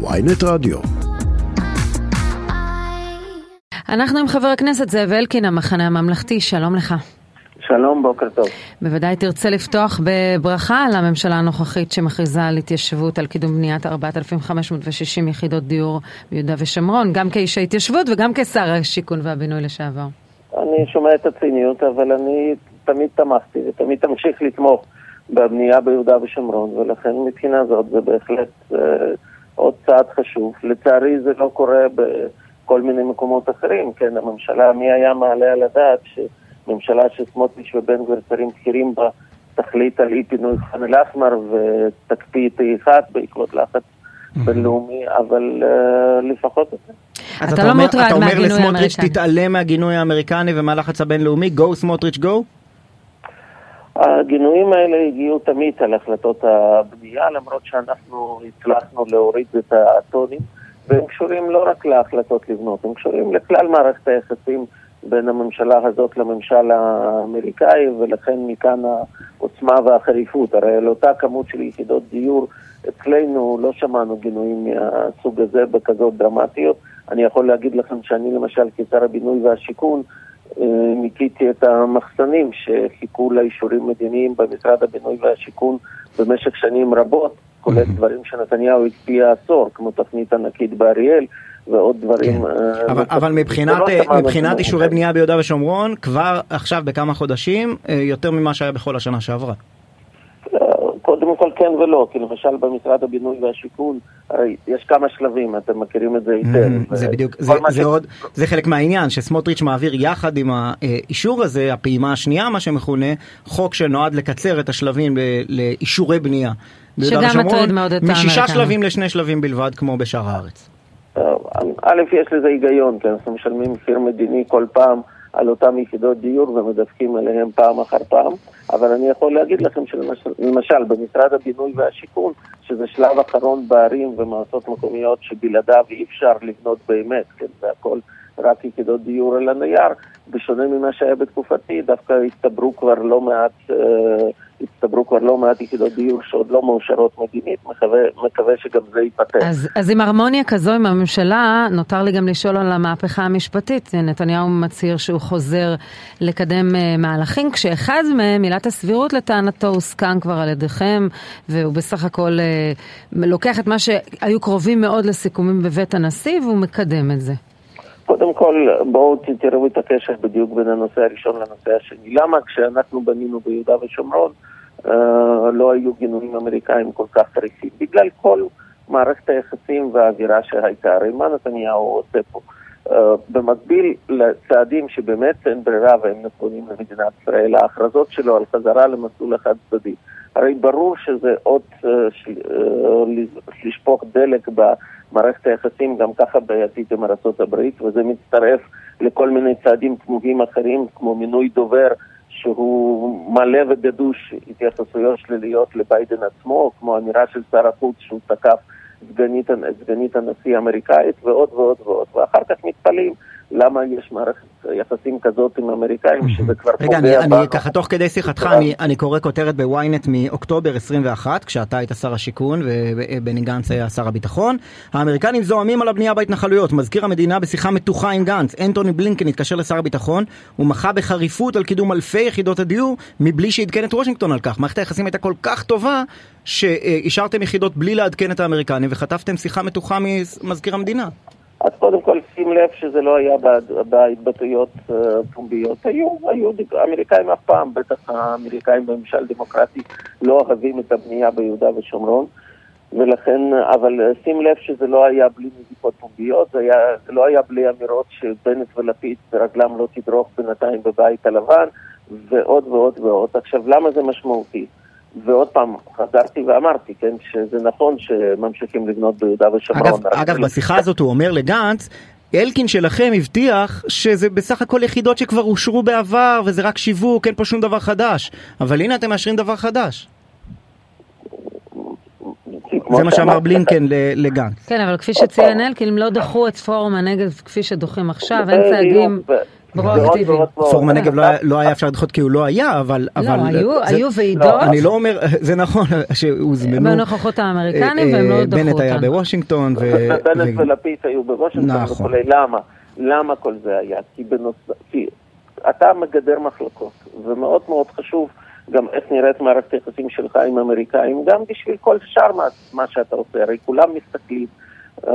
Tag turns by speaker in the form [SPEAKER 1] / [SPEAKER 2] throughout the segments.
[SPEAKER 1] ויינט רדיו.
[SPEAKER 2] אנחנו עם חבר הכנסת זאב אלקין, המחנה הממלכתי, שלום לך.
[SPEAKER 3] שלום, בוקר טוב.
[SPEAKER 2] בוודאי תרצה לפתוח בברכה לממשלה הנוכחית שמכריזה על התיישבות, על קידום בניית 4,560 יחידות דיור ביהודה ושומרון, גם כאיש ההתיישבות וגם כשר השיכון והבינוי לשעבר.
[SPEAKER 3] אני שומע את הציניות, אבל אני תמיד תמכתי ותמיד תמשיך לתמוך בבנייה ביהודה ושומרון, ולכן מבחינה זאת זה בהחלט אה, עוד צעד חשוב. לצערי זה לא קורה בכל מיני מקומות אחרים, כן, הממשלה, מי היה מעלה על הדעת שממשלה שסמוטריץ' ובן גביר שרים בכירים בה תחליט על אי פינוי ח'אן אל-אחמר ותקפיא את E1 בעקבות לחץ בינלאומי, אבל uh, לפחות את זה.
[SPEAKER 4] אז
[SPEAKER 2] אתה
[SPEAKER 4] אתה
[SPEAKER 2] לא
[SPEAKER 4] אומר,
[SPEAKER 2] מוטרד
[SPEAKER 4] אתה אומר
[SPEAKER 2] מהגינוי
[SPEAKER 4] לסמוטריץ'
[SPEAKER 2] האמריקני.
[SPEAKER 4] תתעלם מהגינוי האמריקני ומהלחץ הבינלאומי, go סמוטריץ' go?
[SPEAKER 3] הגינויים האלה הגיעו תמיד על החלטות הבנייה, למרות שאנחנו הצלחנו להוריד את הטונים, והם קשורים לא רק להחלטות לבנות, הם קשורים לכלל מערכת היחסים בין הממשלה הזאת לממשל האמריקאי, ולכן מכאן העוצמה והחריפות. הרי על אותה כמות של יחידות דיור אצלנו לא שמענו גינויים מהסוג הזה בכזאת דרמטיות. אני יכול להגיד לכם שאני למשל כשר הבינוי והשיכון ניקיתי את המחסנים שחיכו לאישורים מדיניים במשרד הבינוי והשיכון במשך שנים רבות, כולל דברים שנתניהו הקפיא עשור, כמו תוכנית ענקית באריאל ועוד דברים.
[SPEAKER 4] כן.
[SPEAKER 3] אה,
[SPEAKER 4] אבל,
[SPEAKER 3] נוספים.
[SPEAKER 4] אבל מבחינת,
[SPEAKER 3] שמענו
[SPEAKER 4] מבחינת אישורי. בנייה ביהודה ושומרון, כבר עכשיו בכמה חודשים, אה, יותר ממה שהיה בכל השנה שעברה.
[SPEAKER 3] קודם כל כן ולא, כי למשל במשרד הבינוי והשיכון, הרי יש כמה שלבים, אתם מכירים את זה היטב.
[SPEAKER 4] Mm, זה
[SPEAKER 3] ו-
[SPEAKER 4] בדיוק, זה, זה,
[SPEAKER 3] ש-
[SPEAKER 4] עוד, זה חלק מהעניין, שסמוטריץ' מעביר יחד עם האישור הזה, הפעימה השנייה, מה שמכונה, חוק שנועד לקצר את השלבים ל- לאישורי בנייה.
[SPEAKER 2] שגם מטריד מאוד את
[SPEAKER 4] משישה
[SPEAKER 2] האמריקנים.
[SPEAKER 4] שלבים לשני שלבים בלבד, כמו בשאר הארץ.
[SPEAKER 3] א', יש לזה היגיון, כי אנחנו משלמים מחיר מדיני כל פעם על אותן יחידות דיור ומדווחים עליהן פעם אחר פעם, אבל אני יכול להגיד לכם שלמשל במשרד הבינוי והשיכון, שזה שלב אחרון בערים ומועצות מקומיות שבלעדיו אי אפשר לבנות באמת, כן, זה הכל רק יחידות דיור על הנייר, בשונה ממה שהיה בתקופתי, דווקא הצטברו כבר לא מעט, אה, הצטברו כבר לא מעט יחידות דיור שעוד לא מאושרות מדינית, מקווה, מקווה שגם זה ייפתר.
[SPEAKER 2] אז, אז עם הרמוניה כזו עם הממשלה, נותר לי גם לשאול על המהפכה המשפטית. נתניהו מצהיר שהוא חוזר לקדם אה, מהלכים, כשאחד מהם, עילת הסבירות לטענתו, הוסכם כבר על ידיכם, והוא בסך הכל אה, לוקח את מה שהיו קרובים מאוד לסיכומים בבית הנשיא, והוא מקדם את זה.
[SPEAKER 3] קודם כל, בואו תראו את הקשר בדיוק בין הנושא הראשון לנושא השני. למה כשאנחנו בנינו ביהודה ושומרון אה, לא היו גינויים אמריקאים כל כך חריפים? בגלל כל מערכת היחסים והאווירה שהייתה. הרי מה נתניהו עושה פה? אה, במקביל לצעדים שבאמת אין ברירה והם נכונים למדינת ישראל, ההכרזות שלו על חזרה למסלול החד צדדי. הרי ברור שזה עוד אה, של- אה, לשפוך דלק במערכת היחסים גם ככה בעייתית עם ארה"ב, וזה מצטרף לכל מיני צעדים תמוהים אחרים, כמו מינוי דובר שהוא מלא וגדוש התייחסויות שליליות לביידן עצמו, כמו אמירה של שר החוץ שהוא תקף סגנית, סגנית הנשיא האמריקאית ועוד ועוד ועוד, ואחר כך מתפלאים למה יש מערכת יחסים כזאת עם האמריקאים, שזה כבר
[SPEAKER 4] רגע, אני,
[SPEAKER 3] פוגע
[SPEAKER 4] אני
[SPEAKER 3] בנו.
[SPEAKER 4] ככה תוך כדי שיחתך, אני, אני קורא כותרת בוויינט מאוקטובר 21, כשאתה היית שר השיכון ובני גנץ היה שר הביטחון. האמריקנים זועמים על הבנייה בהתנחלויות. מזכיר המדינה בשיחה מתוחה עם גנץ, אנטוני בלינקן התקשר לשר הביטחון, ומחה בחריפות על קידום אלפי יחידות הדיור, מבלי שעדכן את וושינגטון על כך. מערכת היחסים הייתה כל כך טובה, שאישרתם יחידות בלי לעדכן את האמריקנים, וחטפתם שיחה מתוחה ממזכיר המדינה.
[SPEAKER 3] אז קודם כל שים לב שזה לא היה בהתבטאויות אה, פומביות. היו, היו, האמריקאים אף פעם, בטח האמריקאים בממשל דמוקרטי, לא אוהבים את הבנייה ביהודה ושומרון. ולכן, אבל אה, שים לב שזה לא היה בלי נזיפות פומביות, זה, היה, זה לא היה בלי אמירות שבנט ולפיד רגלם לא תדרוך בינתיים בבית הלבן, ועוד ועוד ועוד. עכשיו, למה זה משמעותי? ועוד פעם, חזרתי ואמרתי, כן, שזה נכון שממשיכים לבנות ביהודה ושומרון.
[SPEAKER 4] אגב, אגב,
[SPEAKER 3] אני-
[SPEAKER 4] בשיחה הזאת הוא אומר לגנץ, אלקין שלכם הבטיח שזה בסך הכל יחידות שכבר אושרו בעבר וזה רק שיווק, אין פה שום דבר חדש. אבל הנה אתם מאשרים דבר חדש. זה מה שאמר בלינקן ל- לגנץ.
[SPEAKER 2] כן, אבל כפי שציין אלקין, הם לא דחו את פורום הנגב כפי שדוחים עכשיו, אין צעדים.
[SPEAKER 4] פורום הנגב לא, לא היה אפשר לדחות כי הוא לא היה, אבל...
[SPEAKER 2] לא, היו, ועידות.
[SPEAKER 4] לא, אני לא אומר, זה נכון שהוזמנו.
[SPEAKER 2] בנוכחות האמריקנים והם לא דחו אותם.
[SPEAKER 4] בנט היה בוושינגטון.
[SPEAKER 3] בנט ולפיד היו בוושינגטון
[SPEAKER 4] נכון.
[SPEAKER 3] וכולי. למה? למה כל זה היה? כי, בנוס... כי אתה מגדר מחלוקות, ומאוד מאוד חשוב גם איך נראית מערכת היחסים שלך עם האמריקאים, גם בשביל כל שאר מה, מה שאתה עושה. הרי כולם מסתכלים uh,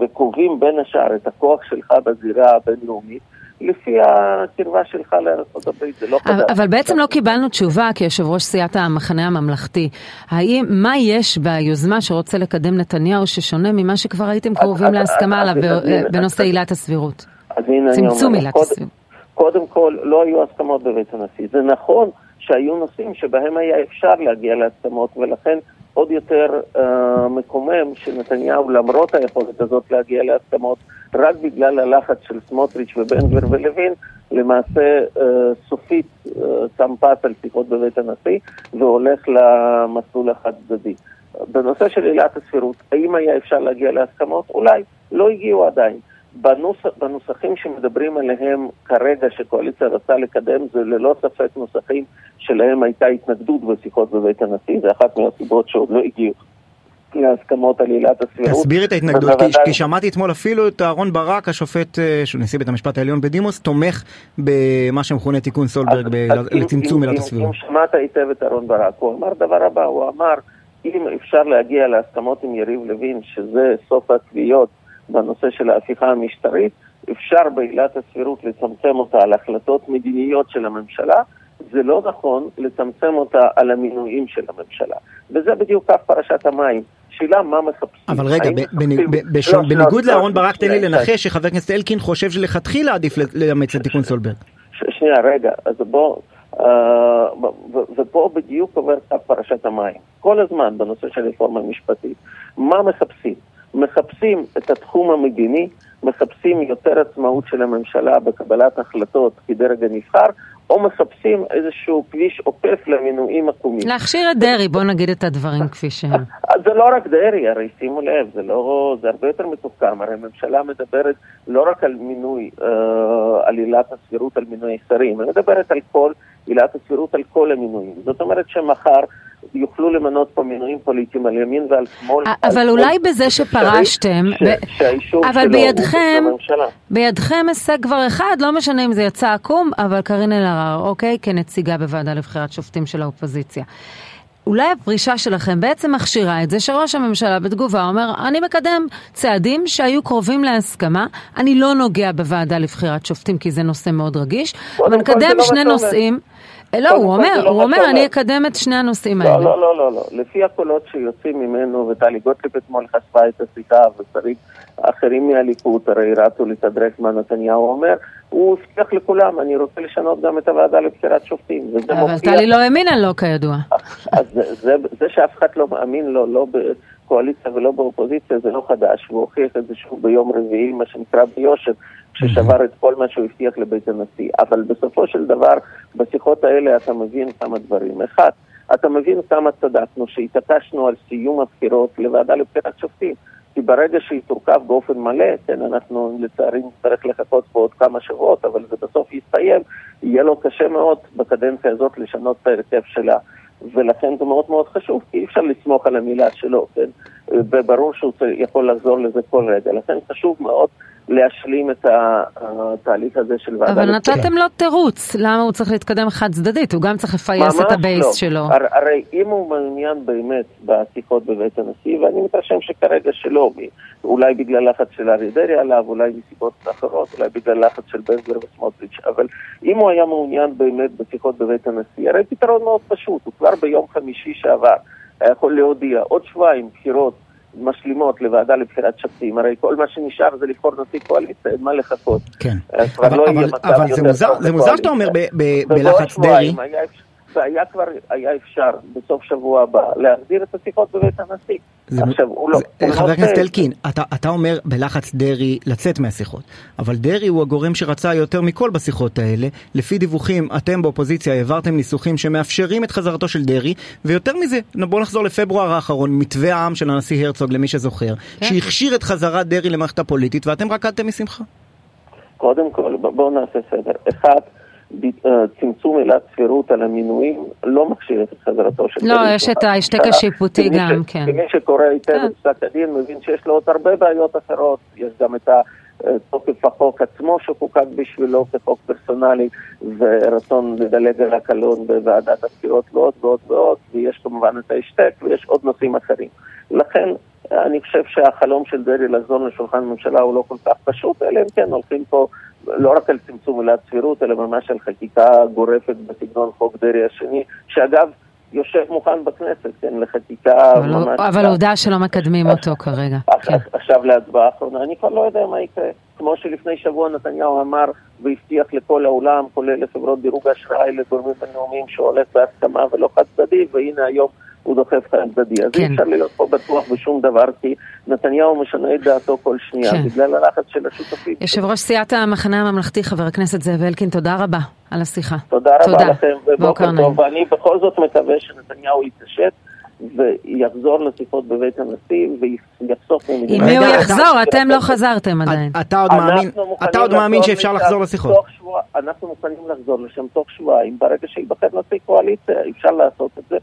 [SPEAKER 3] וקובעים בין השאר את הכוח שלך בזירה הבינלאומית. לפי הקרבה שלך לארה"ב, זה לא חדש.
[SPEAKER 2] אבל בעצם לא קיבלנו תשובה כיושב ראש סיעת המחנה הממלכתי. האם, מה יש ביוזמה שרוצה לקדם נתניהו ששונה ממה שכבר הייתם קרובים להסכמה עליו בנושא עילת הסבירות? צמצום עילת הסבירות.
[SPEAKER 3] קודם כל, לא היו הסכמות בבית הנשיא. זה נכון שהיו נושאים שבהם היה אפשר להגיע להסכמות, ולכן עוד יותר אה, מקומם שנתניהו, למרות היכולת הזאת להגיע להסכמות, רק בגלל הלחץ של סמוטריץ' ובן גביר ולוין, למעשה אה, סופית אה, שם פס על שיחות בבית הנשיא והולך למסלול החד צדדי. בנושא של עילת הסבירות, האם היה אפשר להגיע להסכמות? אולי, לא הגיעו עדיין. בנוס, בנוסחים שמדברים עליהם כרגע שקואליציה רצה לקדם זה ללא ספק נוסחים שלהם הייתה התנגדות בשיחות בבית הנשיא, זה אחת מהסיבות שעוד לא הגיעו להסכמות על עילת הסבירות.
[SPEAKER 4] תסביר את ההתנגדות, כי, כי שמעתי אתמול אפילו את אהרון ברק, השופט, אה, שהוא נשיא בית המשפט העליון בדימוס, תומך במה שמכונה תיקון סולברג לצמצום עילת הסבירות.
[SPEAKER 3] אם שמעת היטב את אהרן ברק, הוא אמר דבר הבא, הוא אמר, אם אפשר להגיע להסכמות עם יריב לוין, שזה סוף התביעות בנושא של ההפיכה המשטרית, אפשר בעילת הסבירות לצמצם אותה על החלטות מדיניות של הממשלה, זה לא נכון לצמצם אותה על המינויים של הממשלה. וזה בדיוק כך פרשת המים. שאלה מה מחפשים.
[SPEAKER 4] אבל רגע, בשו-
[SPEAKER 3] לא,
[SPEAKER 4] בניגוד
[SPEAKER 3] לא,
[SPEAKER 4] לאהרון
[SPEAKER 3] לא,
[SPEAKER 4] ברק, תן לי לנחש שחבר הכנסת אלקין חושב שלכתחילה עדיף לאמץ את תיקון סולברג.
[SPEAKER 3] שנייה, רגע, אז בוא, אה, ופה בדיוק עובר קו פרשת המים. כל הזמן בנושא של רפורמה משפטית. מה מחפשים? מחפשים את התחום המדיני, מחפשים יותר עצמאות של הממשלה בקבלת החלטות כדרג הנבחר, או מחפשים איזשהו כביש עוקף למינויים עקומים.
[SPEAKER 2] להכשיר את דרעי, בוא נגיד את הדברים כפי שהם.
[SPEAKER 3] זה לא רק דרעי, הרי שימו לב, זה לא, זה הרבה יותר מתוחכם, הרי הממשלה מדברת לא רק על מינוי, אה, על עילת הסבירות, על מינוי שרים, היא מדברת על כל, עילת הסבירות על כל המינויים. זאת אומרת שמחר יוכלו למנות פה מינויים פוליטיים על ימין ועל שמאל. על
[SPEAKER 2] אבל אולי בזה שפרשתם,
[SPEAKER 3] ש-
[SPEAKER 2] ב-
[SPEAKER 3] שהאישור
[SPEAKER 2] אבל
[SPEAKER 3] שלו
[SPEAKER 2] בידכם. בידכם הישג כבר אחד, לא משנה אם זה יצא עקום, אבל קארין אלהרר, אוקיי, כנציגה בוועדה לבחירת שופטים של האופוזיציה. אולי הפרישה שלכם בעצם מכשירה את זה שראש הממשלה בתגובה אומר, אני מקדם צעדים שהיו קרובים להסכמה, אני לא נוגע בוועדה לבחירת שופטים כי זה נושא מאוד רגיש, אבל נקדם
[SPEAKER 3] לא
[SPEAKER 2] שני. נושאים. אה, לא,
[SPEAKER 3] קודם
[SPEAKER 2] הוא אומר,
[SPEAKER 3] לא
[SPEAKER 2] הוא אומר. אני אקדם את שני הנושאים
[SPEAKER 3] לא,
[SPEAKER 2] האלה.
[SPEAKER 3] לא, לא, לא, לא. לפי הקולות שיוצאים ממנו, וטלי גוטליב אתמול חשפה את השיחה, ושרים אחרים מהליכוד הרי רצו לתדרך מה נתניהו אומר, הוא הבטיח לכולם, אני רוצה לשנות גם את הוועדה לבחירת שופטים.
[SPEAKER 2] אבל טלי לא האמינה לו, כידוע.
[SPEAKER 3] אז זה, זה, זה שאף אחד לא מאמין לו, לא בקואליציה ולא באופוזיציה, זה לא חדש, והוא הוכיח את זה שוב ביום רביעי, מה שנקרא ביושר, כששבר את כל מה שהוא הבטיח לבית הנשיא. אבל בסופו של דבר, בשיחות האלה אתה מבין כמה דברים. אחד, אתה מבין כמה צדקנו שהתעקשנו על סיום הבחירות לוועדה לבחירת שופטים. כי ברגע שהיא תורכב באופן מלא, כן, אנחנו לצערי נצטרך לחכות פה עוד כמה שבועות, אבל זה בסוף יסתיים, יהיה לו קשה מאוד בקדנציה הזאת לשנות את ההרכב שלה. ולכן זה מאוד מאוד חשוב, כי אי אפשר לסמוך על המילה שלו, כן? וברור שהוא יכול לחזור לזה כל רגע. לכן חשוב מאוד להשלים את התהליך הזה של ועדה.
[SPEAKER 2] אבל נתתם לו תירוץ, למה הוא צריך להתקדם חד צדדית, הוא גם צריך לפייס את הבייס
[SPEAKER 3] לא.
[SPEAKER 2] שלו.
[SPEAKER 3] הר, הרי אם הוא מעוניין באמת בשיחות בבית הנשיא, ואני מתרשם שכרגע שלא, אולי בגלל לחץ של אריה דרעי עליו, אולי מסיבות אחרות, אולי בגלל לחץ של בן גביר וסמוטריץ', אבל אם הוא היה מעוניין באמת בשיחות בבית הנשיא, הרי פתרון מאוד פשוט, הוא כבר ביום חמישי שעבר היה יכול להודיע עוד שבועיים בחירות משלימות לוועדה לבחירת שופטים, הרי כל מה שנשאר זה לבחור נשיא קואליציה, אין מה לחכות.
[SPEAKER 4] כן. אבל,
[SPEAKER 3] לא
[SPEAKER 4] אבל, אבל זה מוזר, זה מוזר שאתה אומר ב, ב, בלחץ דרעי.
[SPEAKER 3] היה והיה כבר, היה אפשר בסוף שבוע הבא להחזיר את השיחות בבית הנשיא.
[SPEAKER 4] זה,
[SPEAKER 3] עכשיו, הוא לא...
[SPEAKER 4] זה,
[SPEAKER 3] הוא לא
[SPEAKER 4] חבר הכנסת. אלקין, אתה, אתה אומר בלחץ דרעי לצאת מהשיחות, אבל דרעי הוא הגורם שרצה יותר מכל בשיחות האלה. לפי דיווחים, אתם באופוזיציה העברתם ניסוחים שמאפשרים את חזרתו של דרעי, ויותר מזה, בואו נחזור לפברואר האחרון, מתווה העם של הנשיא הרצוג, למי שזוכר,
[SPEAKER 2] כן.
[SPEAKER 4] שהכשיר את חזרת דרעי למערכת הפוליטית, ואתם רקדתם משמחה.
[SPEAKER 3] קודם כל, בואו נעשה סדר. אחד, צמצום עילת סבירות על המינויים לא מכשיר את חזרתו של...
[SPEAKER 2] לא, יש את ההשתק השיפוטי גם, כן.
[SPEAKER 3] מי שקורא היטב את פסק הדין מבין שיש לו עוד הרבה בעיות אחרות. יש גם את תוקף החוק עצמו שחוקק בשבילו כחוק פרסונלי ורצון לדלג על הקלון בוועדת הבחירות ועוד ועוד ועוד ויש כמובן את ההשתק ויש עוד נושאים אחרים. לכן אני חושב שהחלום של דרעי לחזור לשולחן הממשלה הוא לא כל כך פשוט, אלא אם כן הולכים פה לא רק על צמצום עילת סבירות, אלא ממש על חקיקה גורפת בסגנון חוק דרעי השני, שאגב, יושב מוכן בכנסת, כן, לחקיקה
[SPEAKER 2] אבל ממש... אבל עובדה שלא מקדמים אותו כרגע.
[SPEAKER 3] כן. עכשיו להצבעה האחרונה, אני כבר לא יודע מה יקרה. כמו שלפני שבוע נתניהו אמר והבטיח לכל העולם, כולל לחברות דירוג אשראי, לגורמים בינלאומיים, שהולך בהסכמה ולא חד צדדי, והנה היום הוא דוחף חד צדדי. אז כן. אי אפשר להיות פה בטוח בשום דבר, כי נתניהו משנה את דעתו כל שנייה, כן. בגלל הלחץ של השותפים.
[SPEAKER 2] יושב ראש סיעת המחנה הממלכתי, חבר הכנסת זאב אלקין, תודה רבה על השיחה.
[SPEAKER 3] תודה רבה תודה. לכם, ובוקר טוב, ואני בכל זאת מקווה שנתניהו יתעשת. ויחזור לשיחות בבית הנשיא ויחסוך
[SPEAKER 2] ממדינת... מי הוא יחזור? אתם לא חזרתם עדיין.
[SPEAKER 4] אתה עוד מאמין שאפשר לחזור לשיחות.
[SPEAKER 3] אנחנו מוכנים לחזור לשם תוך שבועיים. ברגע שייבחר נשיא קואליציה, אפשר לעשות את זה.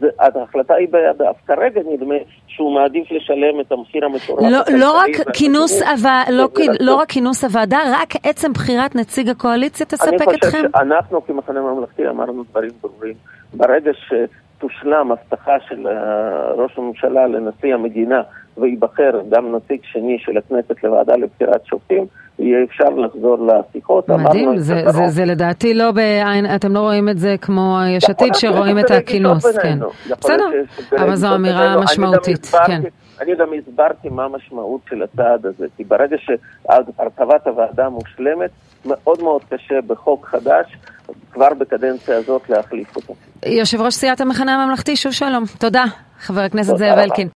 [SPEAKER 3] זה, ההחלטה היא בידיו. כרגע נדמה שהוא מעדיף לשלם את המחיר המטורף.
[SPEAKER 2] לא, לא רק כינוס הוועדה, לא, לא רק כינוס הוועדה, רק עצם בחירת נציג הקואליציה תספק אתכם? אני חושב
[SPEAKER 3] שאנחנו כמחנה ממלכתי אמרנו דברים ברורים. ברגע שתושלם הבטחה של אה, ראש הממשלה לנשיא המדינה וייבחר גם נציג שני של הכנסת לוועדה לבחירת שופטים, יהיה אפשר לחזור לשיחות.
[SPEAKER 2] מדהים, זה, זה, זה, זה לדעתי לא בעין, אתם לא רואים את זה כמו יש עתיד שרואים את הכינוס, כן. בסדר, אבל זו אמירה משמעותית, כן.
[SPEAKER 3] אני גם הסברתי מה המשמעות של הצעד הזה, כי ברגע שהרכבת הוועדה מושלמת, מאוד מאוד קשה בחוק חדש, כבר בקדנציה הזאת להחליף אותו.
[SPEAKER 2] יושב ראש סיעת המחנה הממלכתי, שוב שלום. תודה, חבר הכנסת זאב אלקין.